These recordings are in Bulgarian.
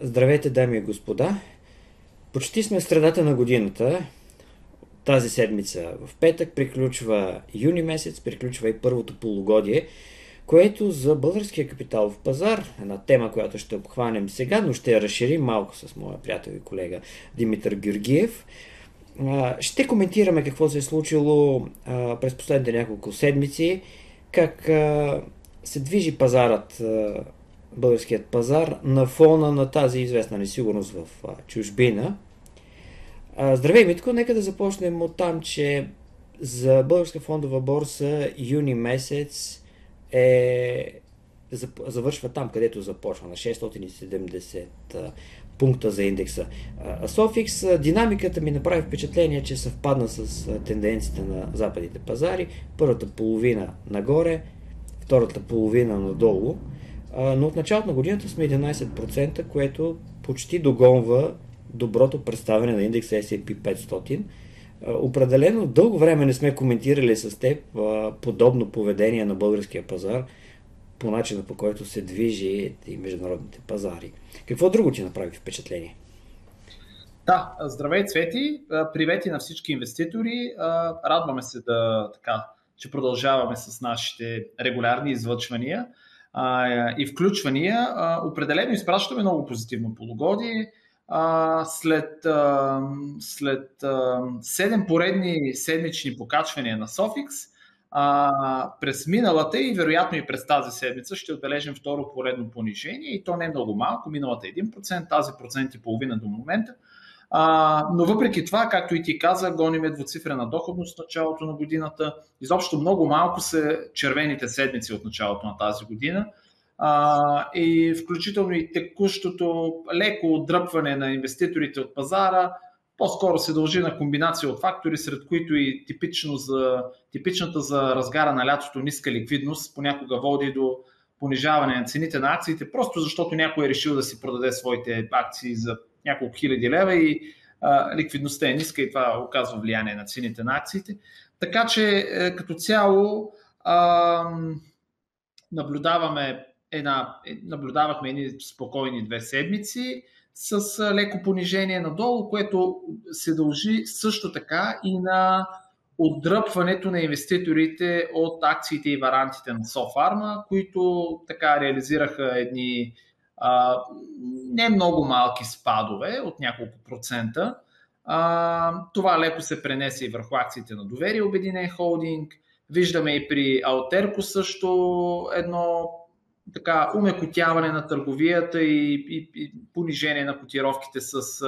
Здравейте, дами и господа! Почти сме в средата на годината. Тази седмица в петък приключва юни месец, приключва и първото полугодие, което за българския капиталов пазар, една тема, която ще обхванем сега, но ще я разширим малко с моя приятел и колега Димитър Георгиев. Ще коментираме какво се е случило през последните няколко седмици, как се движи пазарът българският пазар на фона на тази известна несигурност в чужбина. Здравей, Митко! Нека да започнем от там, че за българска фондова борса юни месец е завършва там, където започва, на 670 пункта за индекса Софикс. Динамиката ми направи впечатление, че съвпадна с тенденциите на западните пазари. Първата половина нагоре, втората половина надолу но от началото на годината сме 11%, което почти догонва доброто представяне на индекса S&P 500. Определено дълго време не сме коментирали с теб подобно поведение на българския пазар по начина по който се движи и международните пазари. Какво друго ти направи впечатление? Да, здравей Цвети, привети на всички инвеститори. Радваме се да, така, че продължаваме с нашите регулярни излъчвания а, и включвания, а, определено изпращаме много позитивно полугодие. А, след, а, след а, 7 поредни седмични покачвания на Софикс, а, през миналата и вероятно и през тази седмица ще отбележим второ поредно понижение и то не е много малко, миналата е 1%, тази процент и половина до момента. А, но въпреки това, както и ти каза, гониме двуцифрена доходност в началото на годината. Изобщо много малко са червените седмици от началото на тази година. А, и включително и текущото леко отдръпване на инвеститорите от пазара, по-скоро се дължи на комбинация от фактори, сред които и типично за, типичната за разгара на лятото ниска ликвидност понякога води до понижаване на цените на акциите, просто защото някой е решил да си продаде своите акции за няколко хиляди лева и а, ликвидността е ниска и това оказва влияние на цените на акциите. Така че е, като цяло а, наблюдаваме една, е, наблюдавахме едни спокойни две седмици с леко понижение надолу, което се дължи също така и на отдръпването на инвеститорите от акциите и варантите на Софарма, които така реализираха едни а, не много малки спадове от няколко процента. А, това леко се пренесе и върху акциите на доверие Обединен холдинг. Виждаме и при Алтерко също едно така умекотяване на търговията и, и, и понижение на котировките с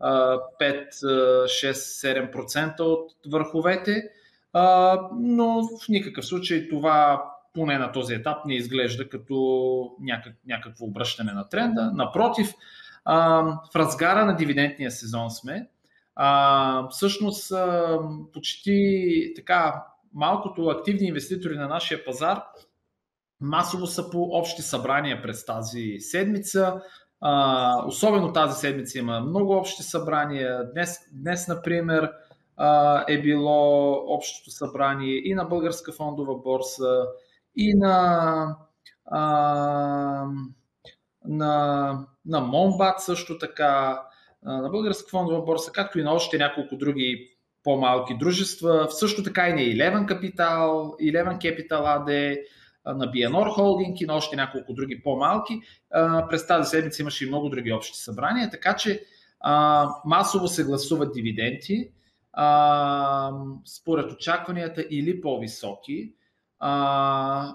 а, 5, 6, 7% от върховете. А, но в никакъв случай това поне на този етап не изглежда като някак, някакво обръщане на тренда. Напротив, а, в разгара на дивидендния сезон сме. А, всъщност, а, почти така малкото активни инвеститори на нашия пазар масово са по общи събрания през тази седмица. А, особено тази седмица има много общи събрания. Днес, днес например, е било общото събрание и на Българска фондова борса, и на, а, на, на Момбат също така, на Българска фондова борса, както и на още няколко други по-малки дружества. Също така и на Eleven Capital, Eleven Capital AD, на Биенор Холдинг и на още няколко други по-малки. През тази седмица имаше и много други общи събрания, така че масово се гласуват дивиденти според очакванията или по-високи.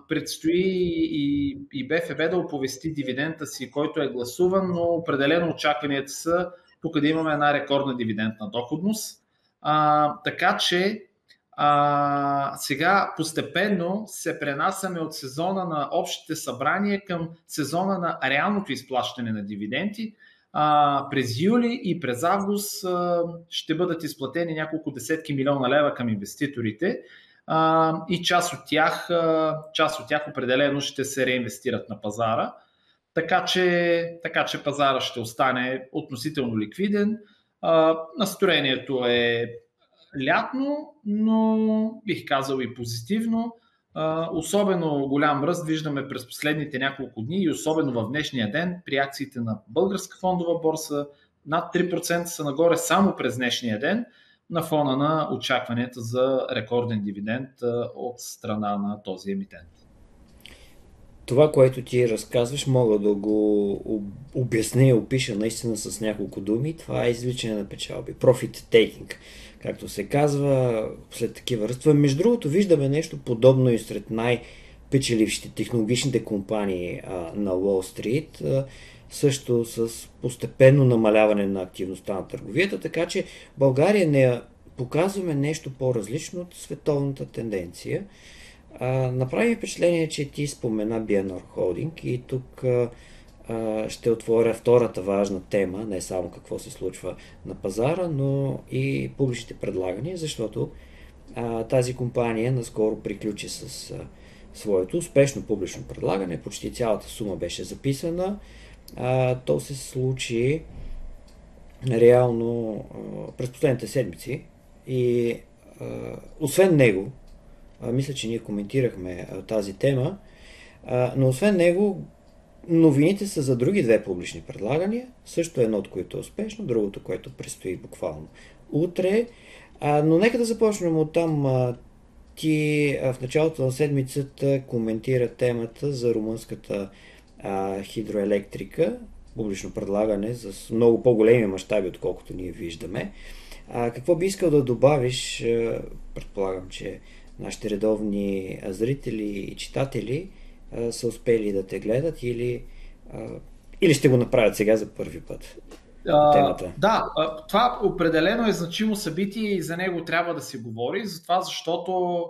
Предстои и, и БФБ да оповести дивидента си, който е гласуван, но определено очакванията са тук да имаме една рекордна дивидендна доходност. А, така че а, сега постепенно се пренасяме от сезона на общите събрания към сезона на реалното изплащане на дивиденти. А, през юли и през август а, ще бъдат изплатени няколко десетки милиона лева към инвеститорите и част от, тях, част от тях определено ще се реинвестират на пазара. Така че, така че пазара ще остане относително ликвиден. Настроението е лятно, но бих казал и позитивно. особено голям ръст виждаме през последните няколко дни и особено в днешния ден при акциите на Българска фондова борса. Над 3% са нагоре само през днешния ден на фона на очакванията за рекорден дивиденд от страна на този емитент. Това, което ти разказваш, мога да го обясня и опиша наистина с няколко думи. Това е извличане на печалби. Profit taking както се казва, след такива ръства. Между другото, виждаме нещо подобно и сред най-печелившите технологичните компании а, на Уолл Стрит, също с постепенно намаляване на активността на търговията, така че България не показваме нещо по-различно от световната тенденция. А, направи впечатление, че ти спомена Биенор Холдинг и тук а, ще отворя втората важна тема, не само какво се случва на пазара, но и публичните предлагания, защото а, тази компания наскоро приключи с а, своето успешно публично предлагане. Почти цялата сума беше записана. А, то се случи реално а, през последните седмици и а, освен него, а, мисля, че ние коментирахме а, тази тема, а, но освен него Новините са за други две публични предлагания, също едно от които е успешно, другото, което предстои буквално утре. А, но нека да започнем от там. А, ти а, в началото на седмицата коментира темата за румънската а, хидроелектрика, публично предлагане за много по-големи мащаби, отколкото ние виждаме. А, какво би искал да добавиш? А, предполагам, че нашите редовни зрители и читатели са успели да те гледат или, или ще го направят сега за първи път? темата. Да, това определено е значимо събитие и за него трябва да се говори, затова защото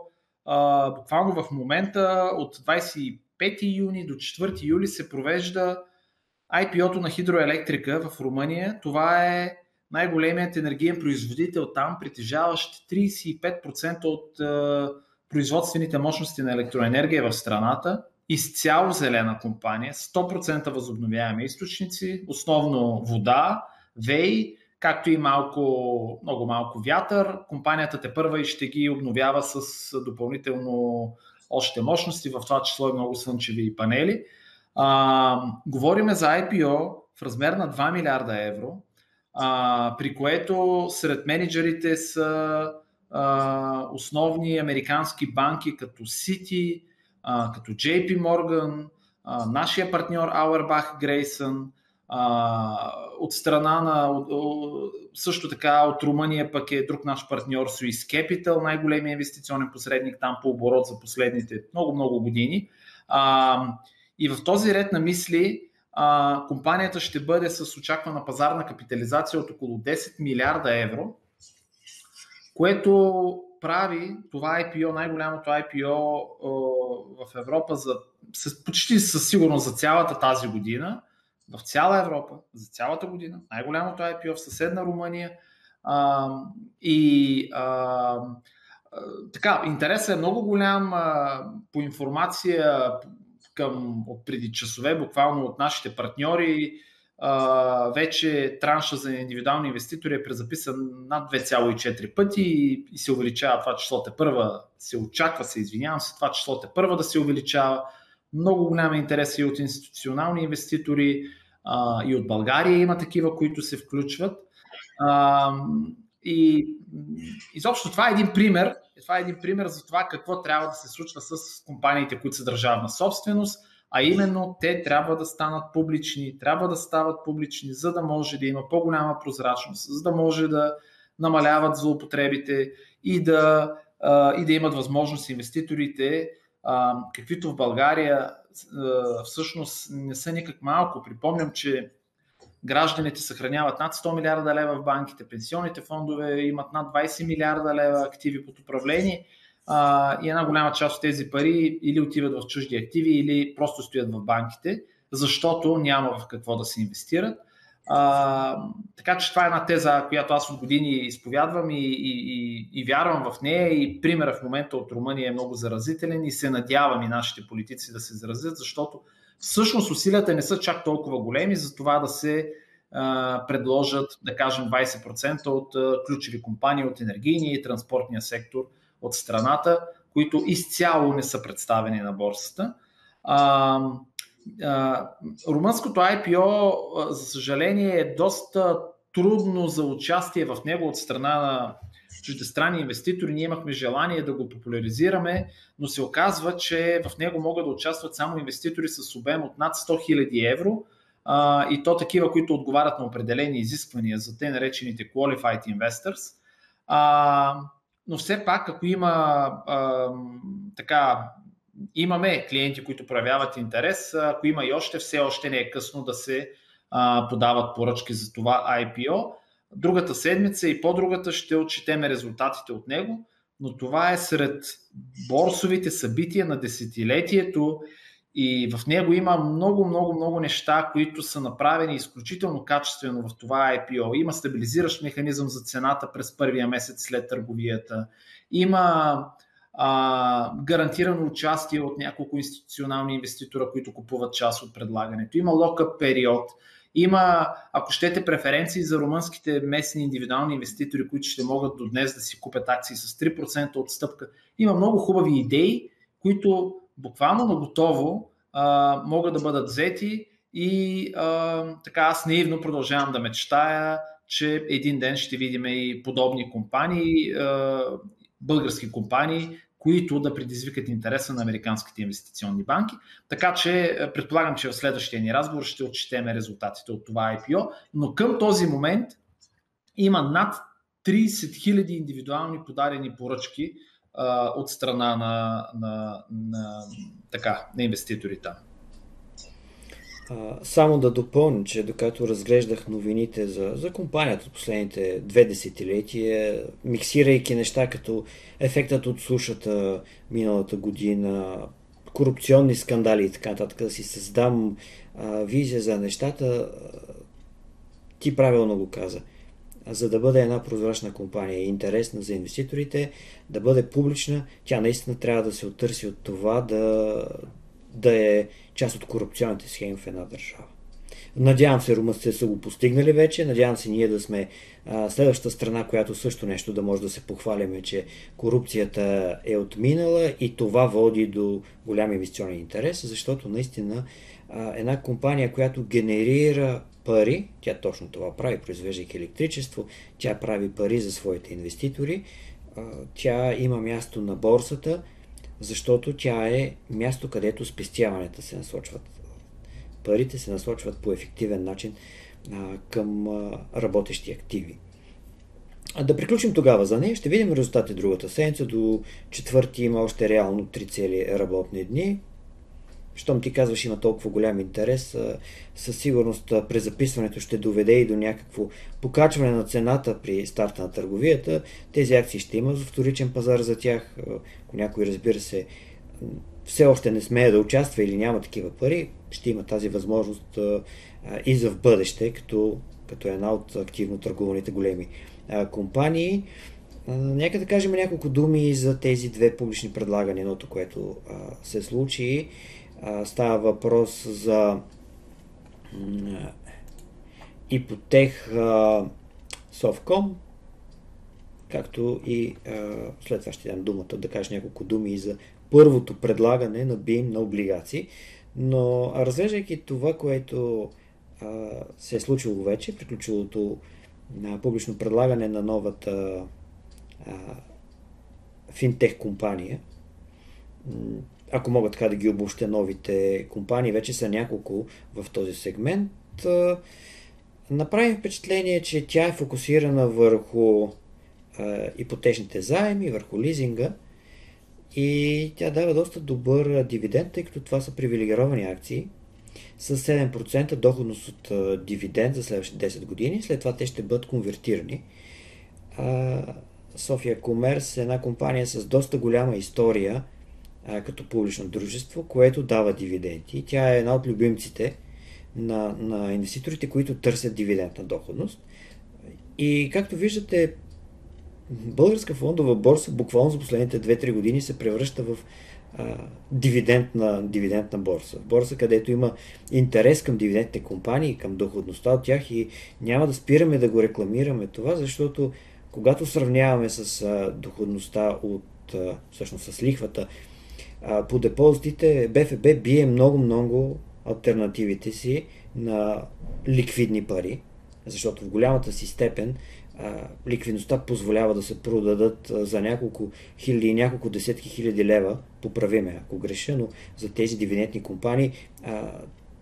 а, буквално в момента от 25 юни до 4 юли се провежда IPO-то на хидроелектрика в Румъния. Това е най-големият енергиен производител там, притежаващ 35% от а, производствените мощности на електроенергия в страната изцяло зелена компания, 100% възобновяеми източници, основно вода, ВЕИ, както и малко, много малко вятър. Компанията те първа и ще ги обновява с допълнително още мощности, в това число и много слънчеви панели. А, говориме за IPO в размер на 2 милиарда евро, а, при което сред менеджерите са а, основни американски банки като Citi, а, като JP Morgan, а, нашия партньор Auerbach Grayson, от страна на също така от Румъния пък е друг наш партньор Swiss Capital, най-големият инвестиционен посредник там по оборот за последните много-много години. И в този ред на мисли компанията ще бъде с очаквана пазарна капитализация от около 10 милиарда евро, което прави това IPO, най-голямото IPO в Европа за, почти със сигурност за цялата тази година, в цяла Европа, за цялата година, най-голямото IPO в съседна Румъния. А, и а, така, интересът е много голям а, по информация към от преди часове, буквално от нашите партньори вече транша за индивидуални инвеститори е презаписан над 2,4 пъти и се увеличава това число те първа, се очаква се, извинявам се, това число те първа да се увеличава. Много голям интерес и от институционални инвеститори а, и от България има такива, които се включват. А, и изобщо това е един пример. Това е един пример за това какво трябва да се случва с компаниите, които са държавна собственост а именно те трябва да станат публични, трябва да стават публични, за да може да има по-голяма прозрачност, за да може да намаляват злоупотребите и да, и да имат възможност инвеститорите, каквито в България всъщност не са никак малко. Припомням, че гражданите съхраняват над 100 милиарда лева в банките, пенсионните фондове имат над 20 милиарда лева активи под управление и една голяма част от тези пари или отиват в чужди активи, или просто стоят в банките, защото няма в какво да се инвестират. А, така че това е една теза, която аз от години изповядвам и, и, и, и вярвам в нея и примера в момента от Румъния е много заразителен и се надявам и нашите политици да се заразят, защото всъщност усилията не са чак толкова големи за това да се а, предложат, да кажем, 20% от а, ключови компании от енергийния и транспортния сектор от страната, които изцяло не са представени на борсата. А, румънското IPO, за съжаление, е доста трудно за участие в него от страна на чуждестранни инвеститори. Ние имахме желание да го популяризираме, но се оказва, че в него могат да участват само инвеститори с обем от над 100 000 евро и то такива, които отговарят на определени изисквания за те наречените qualified investors. Но все пак, ако има така, имаме клиенти, които проявяват интерес, ако има и още, все още не е късно да се а, подават поръчки за това IPO. Другата седмица и по-другата ще отчетеме резултатите от него, но това е сред борсовите събития на десетилетието и в него има много, много, много неща, които са направени изключително качествено в това IPO. Има стабилизиращ механизъм за цената през първия месец след търговията. Има а, гарантирано участие от няколко институционални инвеститора, които купуват част от предлагането. Има локъп период. Има, ако щете, преференции за румънските местни индивидуални инвеститори, които ще могат до днес да си купят акции с 3% отстъпка. Има много хубави идеи, които буквално на готово а, могат да бъдат взети и а, така аз наивно продължавам да мечтая, че един ден ще видим и подобни компании, а, български компании, които да предизвикат интереса на американските инвестиционни банки. Така че предполагам, че в следващия ни разговор ще отчетеме резултатите от това IPO, но към този момент има над 30 000 индивидуални подадени поръчки а, от страна на, на, на, така, на инвеститорите. Само да допълня, че докато разглеждах новините за, за компанията от последните две десетилетия, миксирайки неща като ефектът от сушата миналата година, корупционни скандали и така нататък, да си създам а, визия за нещата, ти правилно го каза. За да бъде една прозрачна компания интересна за инвеститорите, да бъде публична, тя наистина трябва да се оттърси от това да, да е част от корупционните схеми в една държава. Надявам се, румънците са го постигнали вече. Надявам се ние да сме а, следващата страна, която също нещо да може да се похвалиме, че корупцията е отминала и това води до голям инвестиционен интерес, защото наистина а, една компания, която генерира пари, тя точно това прави, произвеждайки електричество, тя прави пари за своите инвеститори, а, тя има място на борсата, защото тя е място, където спестяванията се насочват. Парите се насочват по ефективен начин а, към а, работещи активи. А да приключим тогава за нея. Ще видим резултати другата седмица. До четвърти има още реално три цели работни дни щом ти казваш има толкова голям интерес, със сигурност презаписването ще доведе и до някакво покачване на цената при старта на търговията. Тези акции ще има вторичен пазар за тях. Ако някой, разбира се, все още не смее да участва или няма такива пари, ще има тази възможност и за в бъдеще, като, като една от активно търгуваните големи компании. Нека да кажем няколко думи за тези две публични предлагания, едното, което се случи става въпрос за ипотех Совком, както и след това ще дам думата да кажа няколко думи и за първото предлагане на БИМ на облигации. Но разглеждайки това, което а, се е случило вече, приключилото на публично предлагане на новата а, финтех компания, ако мога така да ги обобщя новите компании, вече са няколко в този сегмент. Направи впечатление, че тя е фокусирана върху ипотечните заеми, върху лизинга и тя дава доста добър дивиденд, тъй като това са привилегировани акции с 7% доходност от дивиденд за следващите 10 години. След това те ще бъдат конвертирани. София Комерс е една компания с доста голяма история – а, като публично дружество, което дава дивиденти. Тя е една от любимците на, на инвеститорите, които търсят дивидендна доходност. И както виждате, българска фондова борса буквално за последните 2-3 години се превръща в а, дивидендна, дивидендна борса. Борса, където има интерес към дивидендните компании, към доходността от тях и няма да спираме да го рекламираме това, защото когато сравняваме с а, доходността от от, всъщност с лихвата по депозитите, БФБ бие много-много альтернативите си на ликвидни пари, защото в голямата си степен а, ликвидността позволява да се продадат а, за няколко хиляди и няколко десетки хиляди лева, поправиме ако греша, но за тези дивидендни компании а,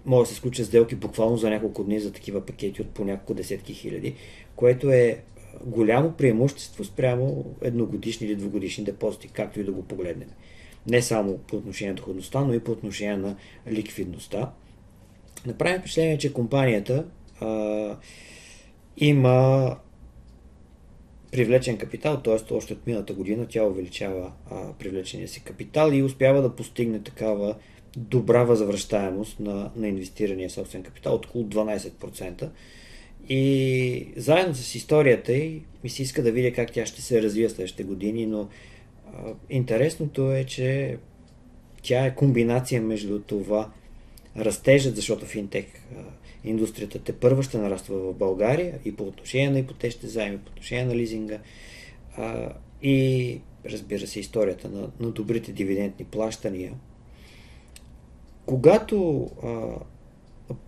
може да се сключат сделки буквално за няколко дни за такива пакети от по няколко десетки хиляди, което е голямо преимущество спрямо едногодишни или двогодишни депозити, както и да го погледнем. Не само по отношение на доходността, но и по отношение на ликвидността. Направим впечатление, че компанията а, има привлечен капитал, т.е. още от миналата година тя увеличава а, привлечения си капитал и успява да постигне такава добра възвръщаемост на, на инвестирания собствен капитал от около 12%. И заедно с историята й ми се иска да видя как тя ще се развива следващите години, но интересното е, че тя е комбинация между това растежът, защото финтек индустрията те първа ще нараства в България и по отношение на ипотечните заеми, по отношение на лизинга и разбира се историята на, на добрите дивидендни плащания. Когато а,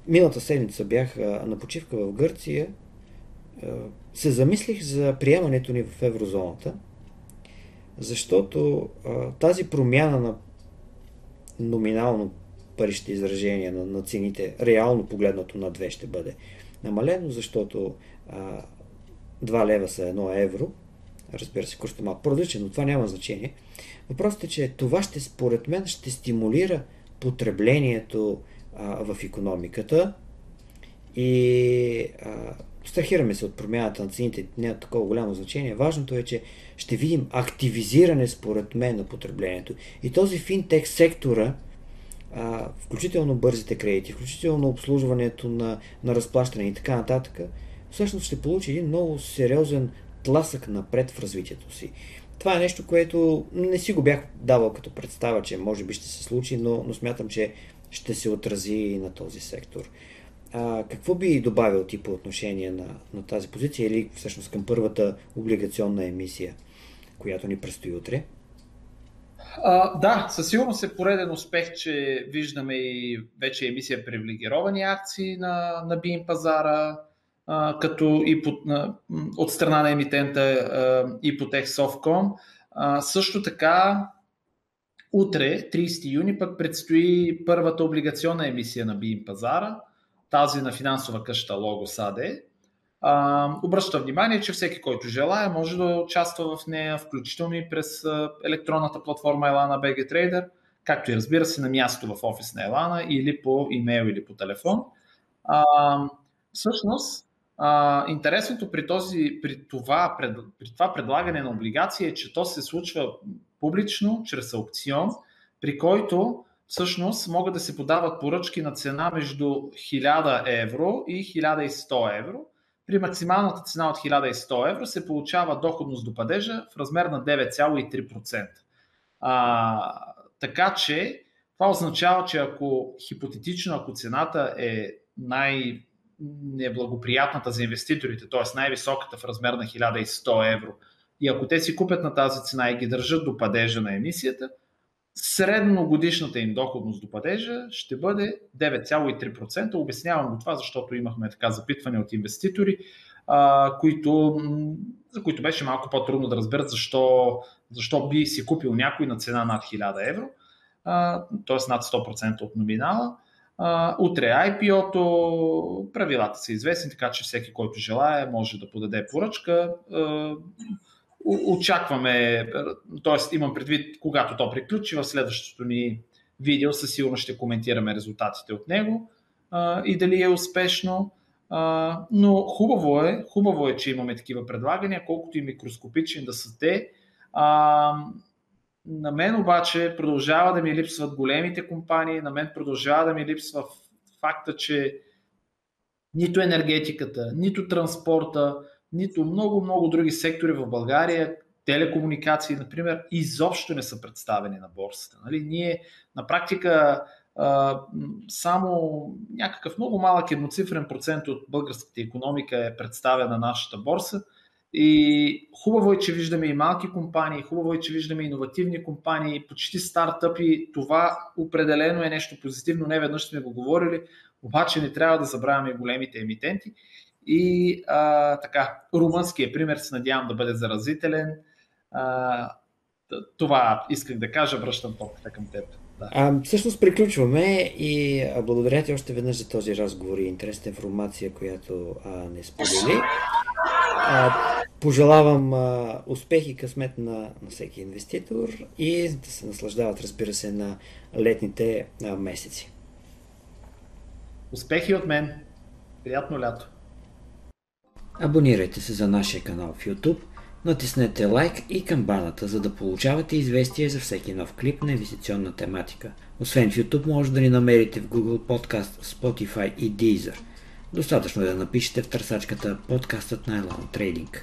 миналата седмица бях а, на почивка в Гърция, а, се замислих за приемането ни в еврозоната, защото а, тази промяна на номинално паричните изражения на, на цените, реално погледнато на 2 ще бъде намалено, защото а, 2 лева са 1 евро. Разбира се, курсът е малко по-различен, но това няма значение. Въпросът е, че това ще, според мен, ще стимулира потреблението а, в економиката и а, страхираме се от промяната на цените, е такова голямо значение. Важното е, че ще видим активизиране, според мен, на потреблението. И този финтех сектора а, включително бързите кредити, включително обслужването на, на разплащане и така нататък, всъщност ще получи един много сериозен тласък напред в развитието си. Това е нещо, което не си го бях давал като представа, че може би ще се случи, но, но смятам, че ще се отрази и на този сектор. А, какво би добавил ти по отношение на, на тази позиция или всъщност към първата облигационна емисия, която ни предстои утре? А, да, със сигурност е пореден успех, че виждаме и вече емисия привилегировани акции на, на BIM пазара, а, като и под, а, от страна на емитента а, Ipotech Softcom. А, също така, утре, 30 юни, пък предстои първата облигационна емисия на BIM пазара, тази на финансова къща Logos AD. А, обръща внимание, че всеки, който желая, може да участва в нея, включително и през електронната платформа Elana BG Trader, както и разбира се на място в офис на Elana или по имейл или по телефон. А, всъщност, а, интересното при, този, при, това, пред, при това предлагане на облигации е, че то се случва публично, чрез аукцион, при който всъщност могат да се подават поръчки на цена между 1000 евро и 1100 евро при максималната цена от 1100 евро се получава доходност до падежа в размер на 9,3%. А, така че това означава, че ако хипотетично, ако цената е най- неблагоприятната за инвеститорите, т.е. най-високата в размер на 1100 евро, и ако те си купят на тази цена и ги държат до падежа на емисията, средногодишната им доходност до падежа ще бъде 9,3%. Обяснявам го това, защото имахме така запитване от инвеститори, а, които, за които беше малко по-трудно да разберат защо, защо би си купил някой на цена над 1000 евро, т.е. над 100% от номинала. А, утре IPO-то, правилата са известни, така че всеки, който желая, може да подаде поръчка. Очакваме, т.е. имам предвид, когато то приключи, в следващото ни видео със сигурност ще коментираме резултатите от него а, и дали е успешно. А, но хубаво е, хубаво е, че имаме такива предлагания, колкото и микроскопични да са те. А, на мен обаче продължава да ми липсват големите компании, на мен продължава да ми липсва факта, че нито енергетиката, нито транспорта, нито много-много други сектори в България, телекомуникации, например, изобщо не са представени на борсата. Нали? Ние на практика само някакъв много малък едноцифрен процент от българската економика е представена на нашата борса И хубаво е, че виждаме и малки компании, хубаво е, че виждаме иновативни компании, почти стартъпи. Това определено е нещо позитивно, не веднъж сме го говорили, обаче не трябва да забравяме големите емитенти. И а, така, румънският пример се надявам да бъде заразителен. А, това исках да кажа, връщам топката към теб. Да. А, всъщност приключваме и благодаря ти още веднъж за този разговор и интересна информация, която а, не сподели. А, пожелавам а, успех и късмет на, на всеки инвеститор и да се наслаждават, разбира се, на летните а, месеци. Успехи от мен! Приятно лято! Абонирайте се за нашия канал в YouTube, натиснете лайк и камбаната, за да получавате известия за всеки нов клип на инвестиционна тематика. Освен в YouTube, може да ни намерите в Google Podcast, Spotify и Deezer. Достатъчно е да напишете в търсачката подкастът на Elon Trading.